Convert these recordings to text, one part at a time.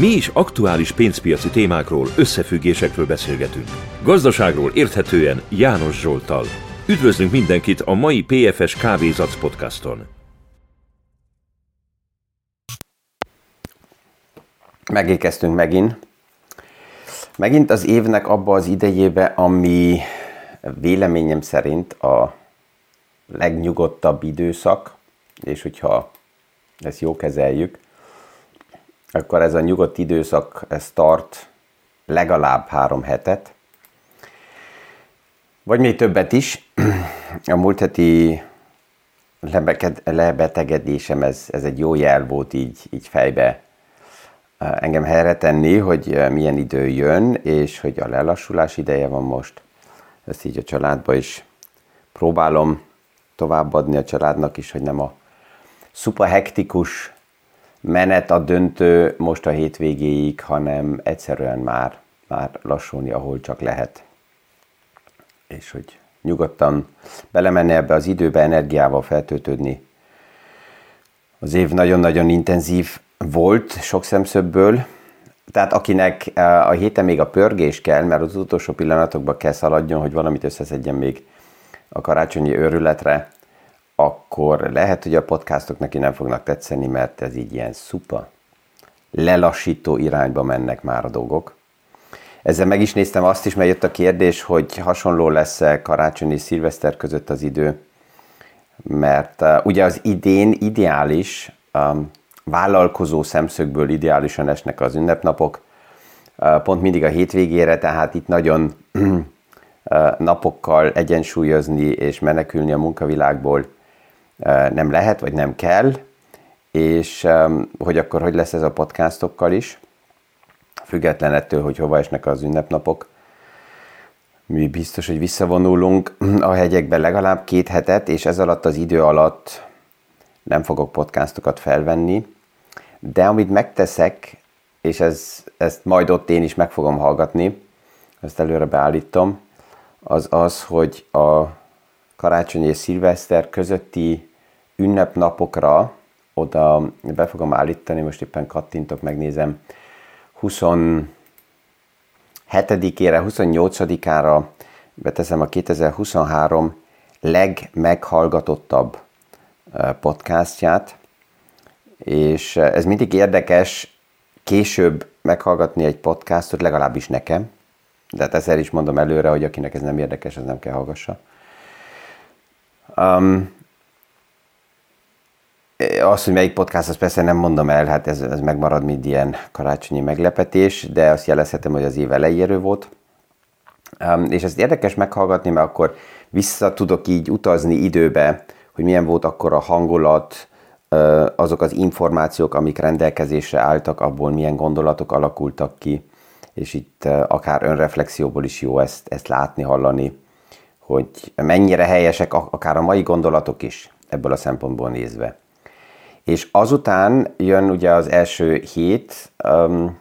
Mi is aktuális pénzpiaci témákról, összefüggésekről beszélgetünk. Gazdaságról érthetően János Zsoltal. Üdvözlünk mindenkit a mai PFS Kávézac podcaston. Megékeztünk megint. Megint az évnek abba az idejébe, ami véleményem szerint a legnyugodtabb időszak, és hogyha ezt jó kezeljük, akkor ez a nyugodt időszak ez tart legalább három hetet, vagy még többet is. A múlt heti lebetegedésem, ez, ez egy jó jel volt így, így fejbe engem helyre tenni, hogy milyen idő jön, és hogy a lelassulás ideje van most. Ezt így a családba is próbálom továbbadni a családnak is, hogy nem a szuper hektikus menet a döntő most a hétvégéig, hanem egyszerűen már, már lassulni, ahol csak lehet. És hogy nyugodtan belemenni ebbe az időbe, energiával feltöltődni. Az év nagyon-nagyon intenzív volt sok szemszögből, tehát akinek eh, a héten még a pörgés kell, mert az utolsó pillanatokban kell szaladjon, hogy valamit összeszedjen még a karácsonyi őrületre, akkor lehet, hogy a podcastok neki nem fognak tetszeni, mert ez így ilyen szupa, lelassító irányba mennek már a dolgok. Ezzel meg is néztem azt is, mert jött a kérdés, hogy hasonló lesz-e karácsony és szilveszter között az idő, mert uh, ugye az idén ideális, um, vállalkozó szemszögből ideálisan esnek az ünnepnapok, uh, pont mindig a hétvégére, tehát itt nagyon uh, napokkal egyensúlyozni és menekülni a munkavilágból nem lehet, vagy nem kell, és hogy akkor hogy lesz ez a podcastokkal is, független ettől, hogy hova esnek az ünnepnapok. Mi biztos, hogy visszavonulunk a hegyekbe legalább két hetet, és ez alatt az idő alatt nem fogok podcastokat felvenni, de amit megteszek, és ez, ezt majd ott én is meg fogom hallgatni, ezt előre beállítom, az az, hogy a karácsony és szilveszter közötti ünnepnapokra oda be fogom állítani, most éppen kattintok, megnézem, 27-ére, 28-ára beteszem a 2023 legmeghallgatottabb podcastját, és ez mindig érdekes később meghallgatni egy podcastot, legalábbis nekem, de hát ezzel is mondom előre, hogy akinek ez nem érdekes, az nem kell hallgassa. Um, az, hogy melyik podcast, azt persze nem mondom el, hát ez, ez megmarad, mint ilyen karácsonyi meglepetés, de azt jelezhetem, hogy az év elejéről volt. Um, és ezt érdekes meghallgatni, mert akkor vissza tudok így utazni időbe, hogy milyen volt akkor a hangulat, azok az információk, amik rendelkezésre álltak, abból milyen gondolatok alakultak ki, és itt akár önreflexióból is jó ezt, ezt látni, hallani, hogy mennyire helyesek akár a mai gondolatok is ebből a szempontból nézve. És azután jön ugye az első hét, um,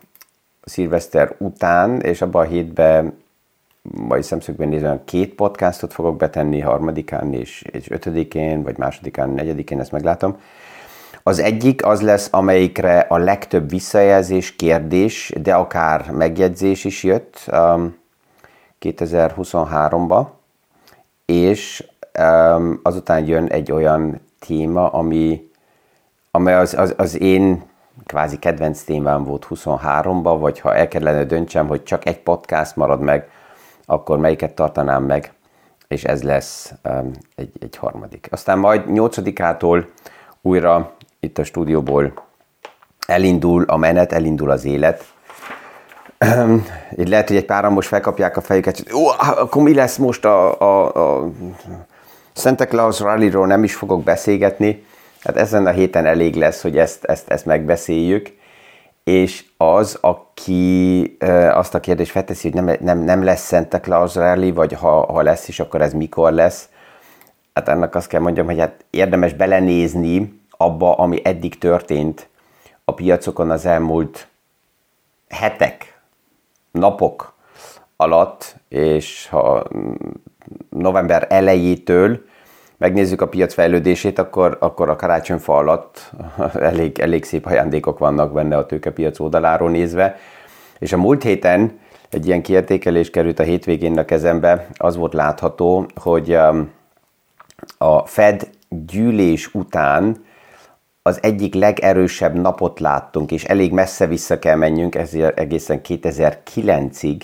szilveszter után, és abban a hétben vagy szemszögben nézve két podcastot fogok betenni, harmadikán és, és ötödikén, vagy másodikán, negyedikén, ezt meglátom. Az egyik az lesz, amelyikre a legtöbb visszajelzés, kérdés, de akár megjegyzés is jött um, 2023-ba, és um, azután jön egy olyan téma, ami, amely az, az, az én kvázi kedvenc témám volt 23-ba, vagy ha el kellene döntsem, hogy csak egy podcast marad meg, akkor melyiket tartanám meg, és ez lesz um, egy, egy harmadik. Aztán majd 8-ától újra itt a stúdióból elindul a menet, elindul az élet. Így lehet, hogy egy páran most felkapják a fejüket, hogy ó, akkor mi lesz most a, a, a Santa Claus Rally-ról nem is fogok beszélgetni. Hát ezen a héten elég lesz, hogy ezt, ezt, ezt megbeszéljük. És az, aki azt a kérdést felteszi, hogy nem, nem, nem lesz Santa Claus Rally, vagy ha, ha lesz is, akkor ez mikor lesz, hát ennek azt kell mondjam, hogy hát érdemes belenézni, abba, ami eddig történt a piacokon az elmúlt hetek, napok alatt, és ha november elejétől, megnézzük a piac fejlődését, akkor, akkor a karácsonyfa alatt elég, elég szép ajándékok vannak benne a tőkepiac oldaláról nézve. És a múlt héten egy ilyen kiértékelés került a hétvégén a kezembe, az volt látható, hogy um, a Fed gyűlés után az egyik legerősebb napot láttunk, és elég messze vissza kell menjünk, ezért egészen 2009-ig,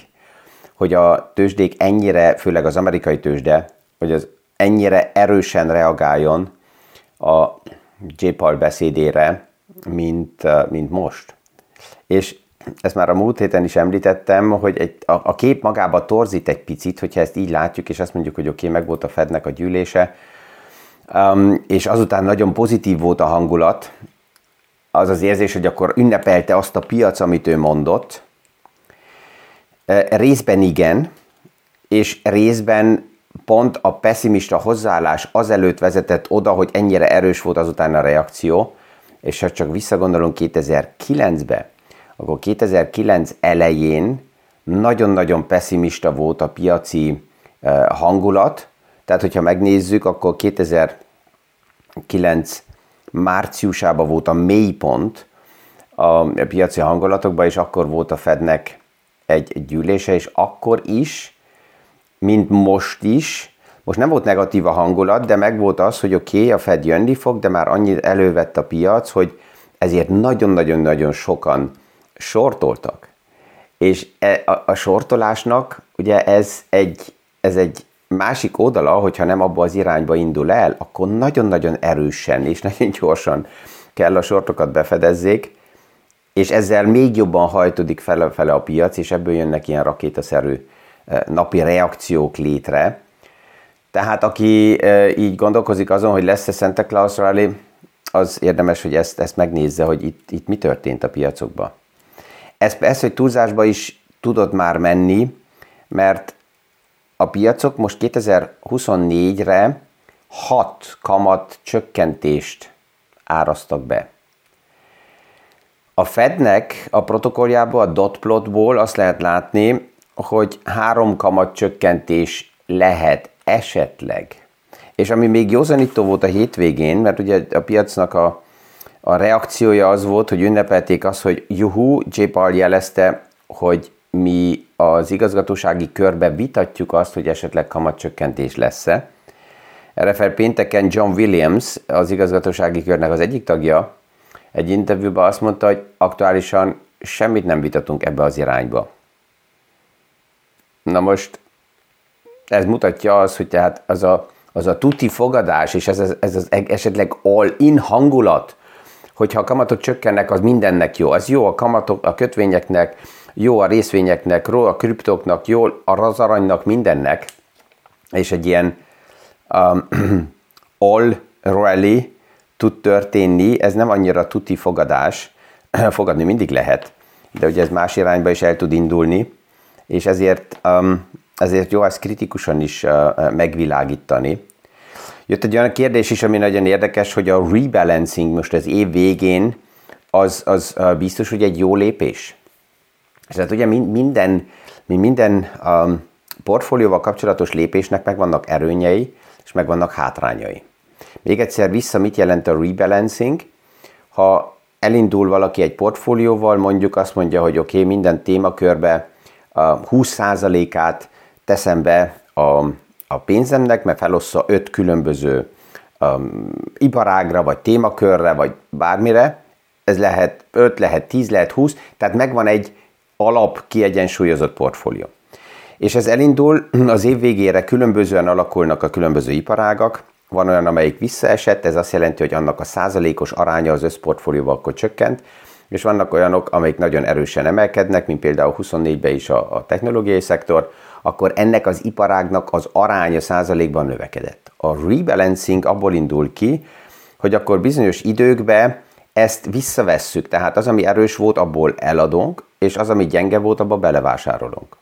hogy a tőzsdék ennyire, főleg az amerikai tőzsde, hogy az ennyire erősen reagáljon a J. Paul beszédére, mint, mint most. És ezt már a múlt héten is említettem, hogy egy, a, a kép magába torzít egy picit, hogyha ezt így látjuk, és azt mondjuk, hogy oké, okay, meg volt a Fednek a gyűlése, és azután nagyon pozitív volt a hangulat, az az érzés, hogy akkor ünnepelte azt a piac, amit ő mondott. Részben igen, és részben pont a pessimista hozzáállás azelőtt vezetett oda, hogy ennyire erős volt azután a reakció, és ha csak visszagondolunk 2009-be, akkor 2009 elején nagyon-nagyon pessimista volt a piaci hangulat, tehát hogyha megnézzük, akkor 2009 márciusában volt a mélypont a piaci hangulatokban, és akkor volt a Fednek egy gyűlése, és akkor is mint most is. Most nem volt negatív a hangulat, de meg volt az, hogy oké, okay, a Fed jönni fog, de már annyit elővett a piac, hogy ezért nagyon-nagyon-nagyon sokan sortoltak. És e, a, a sortolásnak ugye ez egy, ez egy másik oldala, hogyha nem abba az irányba indul el, akkor nagyon-nagyon erősen és nagyon gyorsan kell a sortokat befedezzék, és ezzel még jobban hajtódik fele-fele a piac, és ebből jönnek ilyen rakétaszerű napi reakciók létre. Tehát aki így gondolkozik azon, hogy lesz-e Santa Claus Rally, az érdemes, hogy ezt, ezt megnézze, hogy itt, itt mi történt a piacokban. Ez persze, hogy túlzásba is tudott már menni, mert a piacok most 2024-re 6 kamat csökkentést árasztak be. A Fednek a protokolljából, a dotplotból azt lehet látni, hogy három kamat csökkentés lehet esetleg. És ami még józanító volt a hétvégén, mert ugye a piacnak a, a reakciója az volt, hogy ünnepelték azt, hogy juhu, J. Paul jelezte, hogy mi az igazgatósági körbe vitatjuk azt, hogy esetleg kamatcsökkentés lesz-e. Erre fel pénteken John Williams, az igazgatósági körnek az egyik tagja, egy interjúban azt mondta, hogy aktuálisan semmit nem vitatunk ebbe az irányba. Na most ez mutatja az, hogy tehát az a, az a tuti fogadás, és ez, ez, ez az esetleg all-in hangulat, hogyha a kamatok csökkennek, az mindennek jó. Az jó a kamatok, a kötvényeknek, jó a részvényeknek, jó a kriptoknak, jó a aranynak, mindennek, és egy ilyen um, all rally tud történni, ez nem annyira tuti fogadás, fogadni mindig lehet, de ugye ez más irányba is el tud indulni, és ezért, um, ezért jó ezt kritikusan is uh, megvilágítani. Jött egy olyan kérdés is, ami nagyon érdekes, hogy a rebalancing most az év végén az, az uh, biztos, hogy egy jó lépés. És tehát ugye minden, minden um, portfólióval kapcsolatos lépésnek megvannak erőnyei, és megvannak hátrányai. Még egyszer vissza, mit jelent a rebalancing? Ha elindul valaki egy portfólióval, mondjuk azt mondja, hogy oké, okay, minden témakörbe 20%-át teszem be a, a pénzemnek, mert felossza öt különböző um, iparágra, vagy témakörre, vagy bármire. Ez lehet 5, lehet 10, lehet 20, tehát megvan egy alap kiegyensúlyozott portfólió. És ez elindul, az év végére különbözően alakulnak a különböző iparágak, van olyan, amelyik visszaesett, ez azt jelenti, hogy annak a százalékos aránya az összportfólióval akkor csökkent, és vannak olyanok, amelyik nagyon erősen emelkednek, mint például 24-ben is a, a technológiai szektor, akkor ennek az iparágnak az aránya százalékban növekedett. A rebalancing abból indul ki, hogy akkor bizonyos időkben ezt visszavesszük, tehát az, ami erős volt, abból eladunk, és az, ami gyenge volt, abba belevásárolunk.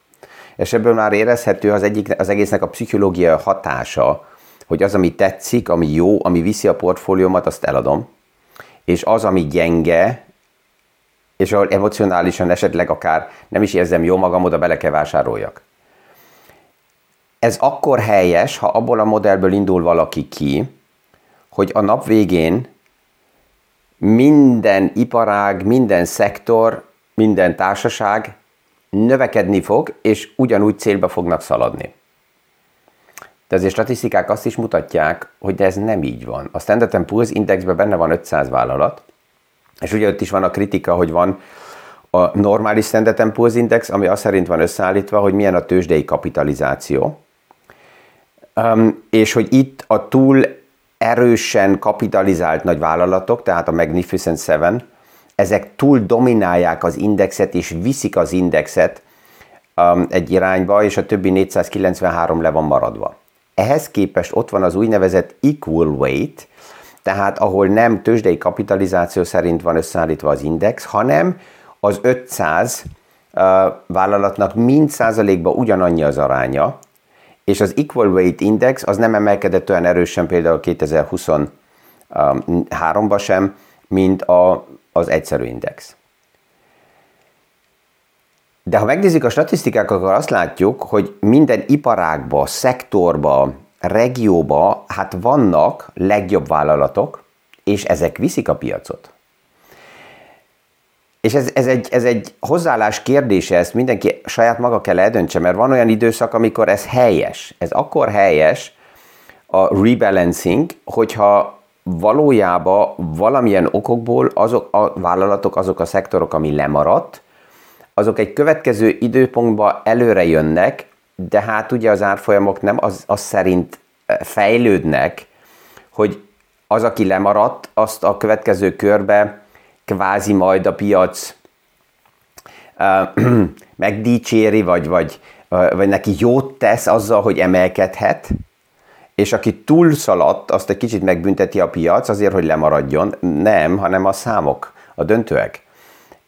És ebből már érezhető az, egyik, az egésznek a pszichológia hatása, hogy az, ami tetszik, ami jó, ami viszi a portfóliómat, azt eladom, és az, ami gyenge, és ahol emocionálisan esetleg akár nem is érzem jó magam, oda bele kell vásároljak. Ez akkor helyes, ha abból a modellből indul valaki ki, hogy a nap végén minden iparág, minden szektor, minden társaság növekedni fog, és ugyanúgy célba fognak szaladni. De azért statisztikák azt is mutatják, hogy ez nem így van. A Standard Poor's Indexben benne van 500 vállalat, és ugye ott is van a kritika, hogy van a normális Standard Poor's Index, ami azt szerint van összeállítva, hogy milyen a tőzsdei kapitalizáció, és hogy itt a túl erősen kapitalizált nagy vállalatok, tehát a Magnificent Seven, ezek túl dominálják az indexet, és viszik az indexet um, egy irányba, és a többi 493 le van maradva. Ehhez képest ott van az úgynevezett equal weight, tehát ahol nem tőzsdei kapitalizáció szerint van összeállítva az index, hanem az 500 uh, vállalatnak mind százalékban ugyanannyi az aránya, és az Equal Weight Index az nem emelkedett olyan erősen például 2023-ban sem, mint a, az egyszerű index. De ha megnézzük a statisztikákat, akkor azt látjuk, hogy minden iparágba, szektorba, regióba, hát vannak legjobb vállalatok, és ezek viszik a piacot. És ez, ez, egy, ez egy hozzáállás kérdése, ezt mindenki saját maga kell eldöntse, mert van olyan időszak, amikor ez helyes. Ez akkor helyes, a rebalancing, hogyha valójában valamilyen okokból azok a vállalatok, azok a szektorok, ami lemaradt, azok egy következő időpontba előre jönnek, de hát ugye az árfolyamok nem az, az szerint fejlődnek, hogy az, aki lemaradt, azt a következő körbe kvázi majd a piac uh, megdicséri, vagy, vagy, uh, vagy neki jót tesz azzal, hogy emelkedhet, és aki túlszaladt, azt egy kicsit megbünteti a piac azért, hogy lemaradjon. Nem, hanem a számok, a döntőek.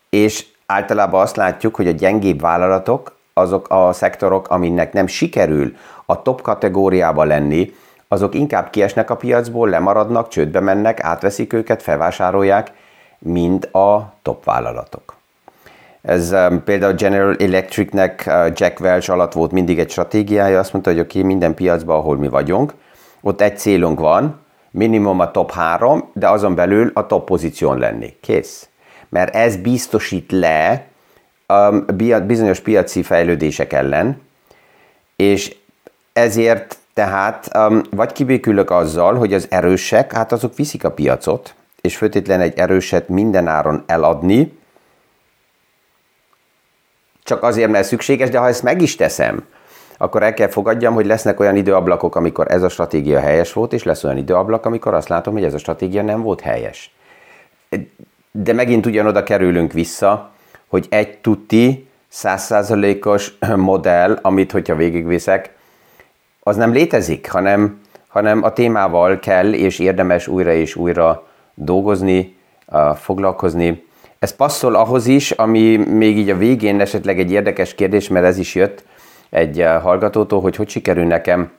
És általában azt látjuk, hogy a gyengébb vállalatok, azok a szektorok, aminek nem sikerül a top kategóriába lenni, azok inkább kiesnek a piacból, lemaradnak, csődbe mennek, átveszik őket, felvásárolják, mint a top vállalatok. Ez um, például General Electricnek uh, Jack Welch alatt volt mindig egy stratégiája, azt mondta, hogy oké, okay, minden piacban, ahol mi vagyunk, ott egy célunk van, minimum a top 3, de azon belül a top pozíción lenni. Kész. Mert ez biztosít le um, bizonyos piaci fejlődések ellen, és ezért tehát um, vagy kibékülök azzal, hogy az erősek, hát azok viszik a piacot, és főtétlen egy erőset mindenáron eladni, csak azért, mert szükséges, de ha ezt meg is teszem, akkor el kell fogadjam, hogy lesznek olyan időablakok, amikor ez a stratégia helyes volt, és lesz olyan időablak, amikor azt látom, hogy ez a stratégia nem volt helyes. De megint ugyanoda kerülünk vissza, hogy egy tuti, százszázalékos modell, amit, hogyha végigviszek, az nem létezik, hanem, hanem a témával kell és érdemes újra és újra dolgozni, foglalkozni. Ez passzol ahhoz is, ami még így a végén esetleg egy érdekes kérdés, mert ez is jött egy hallgatótól, hogy hogy sikerül nekem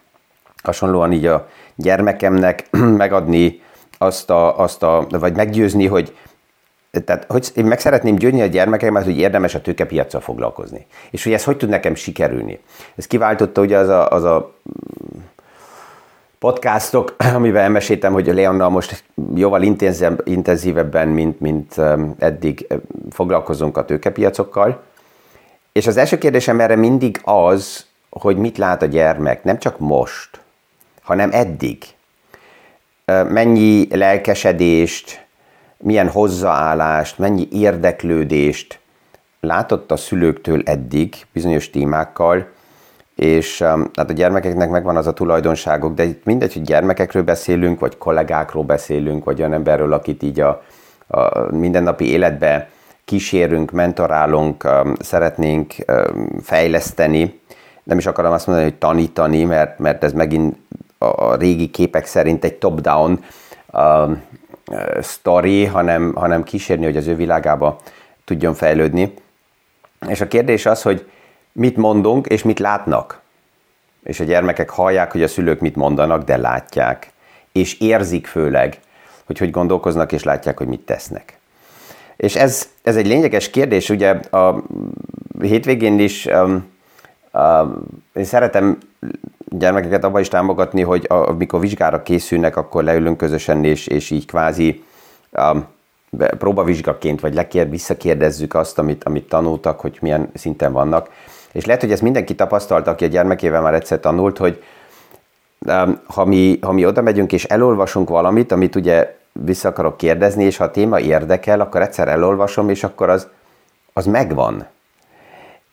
hasonlóan így a gyermekemnek megadni azt a, azt a vagy meggyőzni, hogy tehát hogy én meg szeretném győzni a gyermekemet, hogy érdemes a tőkepiacsal foglalkozni. És hogy ez hogy tud nekem sikerülni. Ez kiváltotta ugye az a, az a podcastok, amivel elmeséltem, hogy a Leonnal most jóval intenzívebben, mint, mint um, eddig foglalkozunk a tőkepiacokkal. És az első kérdésem erre mindig az, hogy mit lát a gyermek, nem csak most, hanem eddig. Mennyi lelkesedést, milyen hozzáállást, mennyi érdeklődést látott a szülőktől eddig bizonyos témákkal, és um, hát a gyermekeknek megvan az a tulajdonságok, de itt mindegy, hogy gyermekekről beszélünk, vagy kollégákról beszélünk, vagy olyan emberről, akit így a, a mindennapi életbe kísérünk, mentorálunk, um, szeretnénk um, fejleszteni. Nem is akarom azt mondani, hogy tanítani, mert, mert ez megint a régi képek szerint egy top-down story, hanem, hanem kísérni, hogy az ő világába tudjon fejlődni. És a kérdés az, hogy mit mondunk és mit látnak. És a gyermekek hallják, hogy a szülők mit mondanak, de látják. És érzik főleg, hogy hogy gondolkoznak, és látják, hogy mit tesznek. És ez, ez egy lényeges kérdés, ugye a hétvégén is um, um, én szeretem gyermekeket abban is támogatni, hogy amikor vizsgára készülnek, akkor leülünk közösen, és, és így kvázi um, próbavizsgaként, vagy lekér, visszakérdezzük azt, amit, amit tanultak, hogy milyen szinten vannak. És lehet, hogy ezt mindenki tapasztalta, aki a gyermekével már egyszer tanult, hogy um, ha mi, ha mi oda megyünk és elolvasunk valamit, amit ugye vissza akarok kérdezni, és ha a téma érdekel, akkor egyszer elolvasom, és akkor az, az megvan.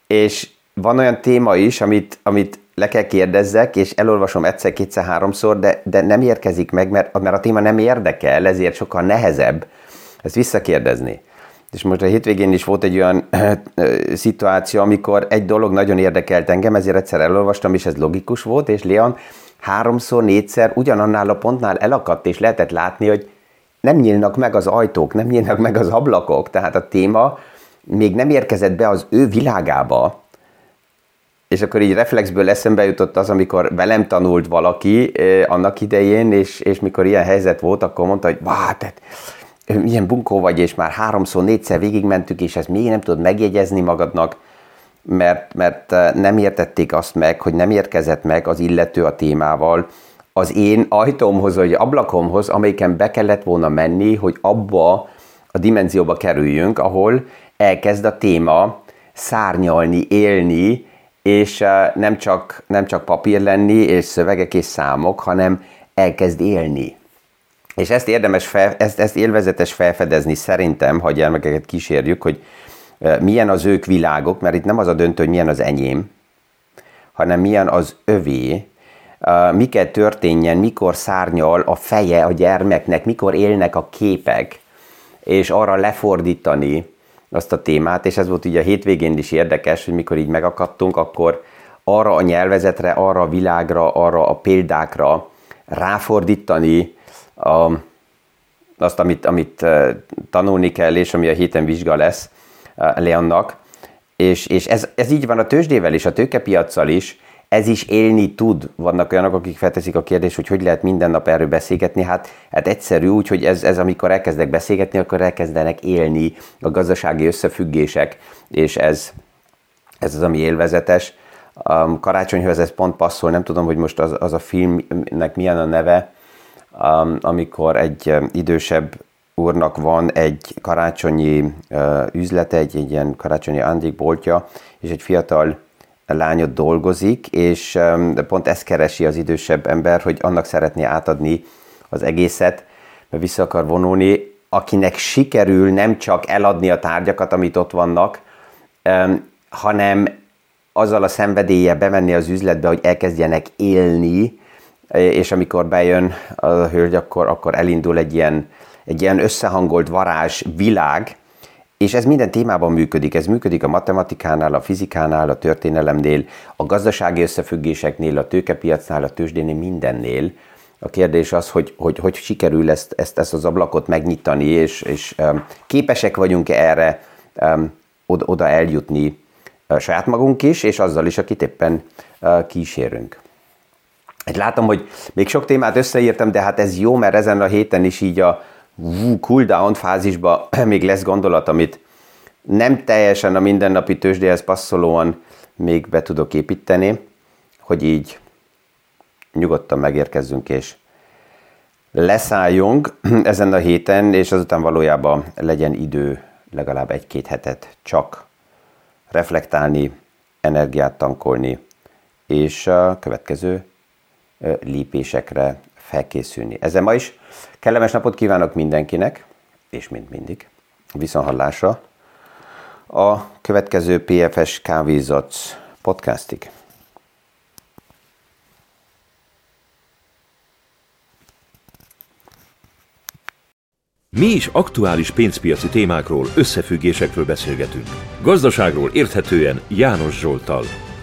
És van olyan téma is, amit, amit le kell kérdezzek, és elolvasom egyszer, kétszer, háromszor, de, de nem érkezik meg, mert, mert a téma nem érdekel, ezért sokkal nehezebb ezt visszakérdezni. És most a hétvégén is volt egy olyan ö, ö, szituáció, amikor egy dolog nagyon érdekelt engem, ezért egyszer elolvastam, és ez logikus volt, és Leon háromszor, négyszer ugyanannál a pontnál elakadt, és lehetett látni, hogy nem nyílnak meg az ajtók, nem nyílnak meg az ablakok, tehát a téma még nem érkezett be az ő világába, és akkor így reflexből eszembe jutott az, amikor velem tanult valaki eh, annak idején, és, és mikor ilyen helyzet volt, akkor mondta, hogy vá, tehát milyen bunkó vagy, és már háromszor, négyszer végigmentük, és ezt még nem tudod megjegyezni magadnak, mert, mert nem értették azt meg, hogy nem érkezett meg az illető a témával, az én ajtómhoz, vagy ablakomhoz, amelyiken be kellett volna menni, hogy abba a dimenzióba kerüljünk, ahol elkezd a téma szárnyalni, élni, és nem csak, nem csak papír lenni, és szövegek és számok, hanem elkezd élni. És ezt érdemes, fel, ezt, ezt élvezetes felfedezni szerintem, ha gyermekeket kísérjük, hogy milyen az ők világok, mert itt nem az a döntő, hogy milyen az enyém, hanem milyen az övé, mi kell történjen, mikor szárnyal a feje a gyermeknek, mikor élnek a képek, és arra lefordítani azt a témát, és ez volt ugye a hétvégén is érdekes, hogy mikor így megakadtunk, akkor arra a nyelvezetre, arra a világra, arra a példákra ráfordítani a, azt, amit, amit tanulni kell, és ami a héten vizsga lesz Leonnak. És, és ez, ez így van a tőzsdével is, a tőkepiacsal is, ez is élni tud. Vannak olyanok, akik felteszik a kérdést, hogy hogy lehet minden nap erről beszélgetni. Hát, hát egyszerű úgy, hogy ez, ez amikor elkezdek beszélgetni, akkor elkezdenek élni a gazdasági összefüggések, és ez, ez az, ami élvezetes. Um, karácsonyhoz ez pont passzol, nem tudom, hogy most az, az a filmnek milyen a neve, amikor egy um, idősebb úrnak van egy karácsonyi uh, üzlete, egy, egy ilyen karácsonyi ajándékboltja, és egy fiatal lányot dolgozik, és de pont ezt keresi az idősebb ember, hogy annak szeretné átadni az egészet, mert vissza akar vonulni, akinek sikerül nem csak eladni a tárgyakat, amit ott vannak, hanem azzal a szenvedélye bemenni az üzletbe, hogy elkezdjenek élni, és amikor bejön a hölgy, akkor, akkor elindul egy ilyen, egy ilyen összehangolt varázs világ, és ez minden témában működik. Ez működik a matematikánál, a fizikánál, a történelemnél, a gazdasági összefüggéseknél, a tőkepiacnál, a tőzsdénél, mindennél. A kérdés az, hogy hogy, hogy sikerül ezt, ezt, ezt az ablakot megnyitani, és, és um, képesek vagyunk erre um, oda, eljutni uh, saját magunk is, és azzal is, akit éppen uh, kísérünk. Látom, hogy még sok témát összeírtam, de hát ez jó, mert ezen a héten is így a, cooldown fázisba még lesz gondolat, amit nem teljesen a mindennapi tőzsdéhez passzolóan még be tudok építeni, hogy így nyugodtan megérkezzünk és leszálljunk ezen a héten, és azután valójában legyen idő legalább egy-két hetet csak reflektálni, energiát tankolni, és a következő lépésekre felkészülni. Ezzel ma is kellemes napot kívánok mindenkinek, és mint mindig, viszonhallásra a következő PFS Kávézac podcastig. Mi is aktuális pénzpiaci témákról, összefüggésekről beszélgetünk. Gazdaságról érthetően János Zsoltal.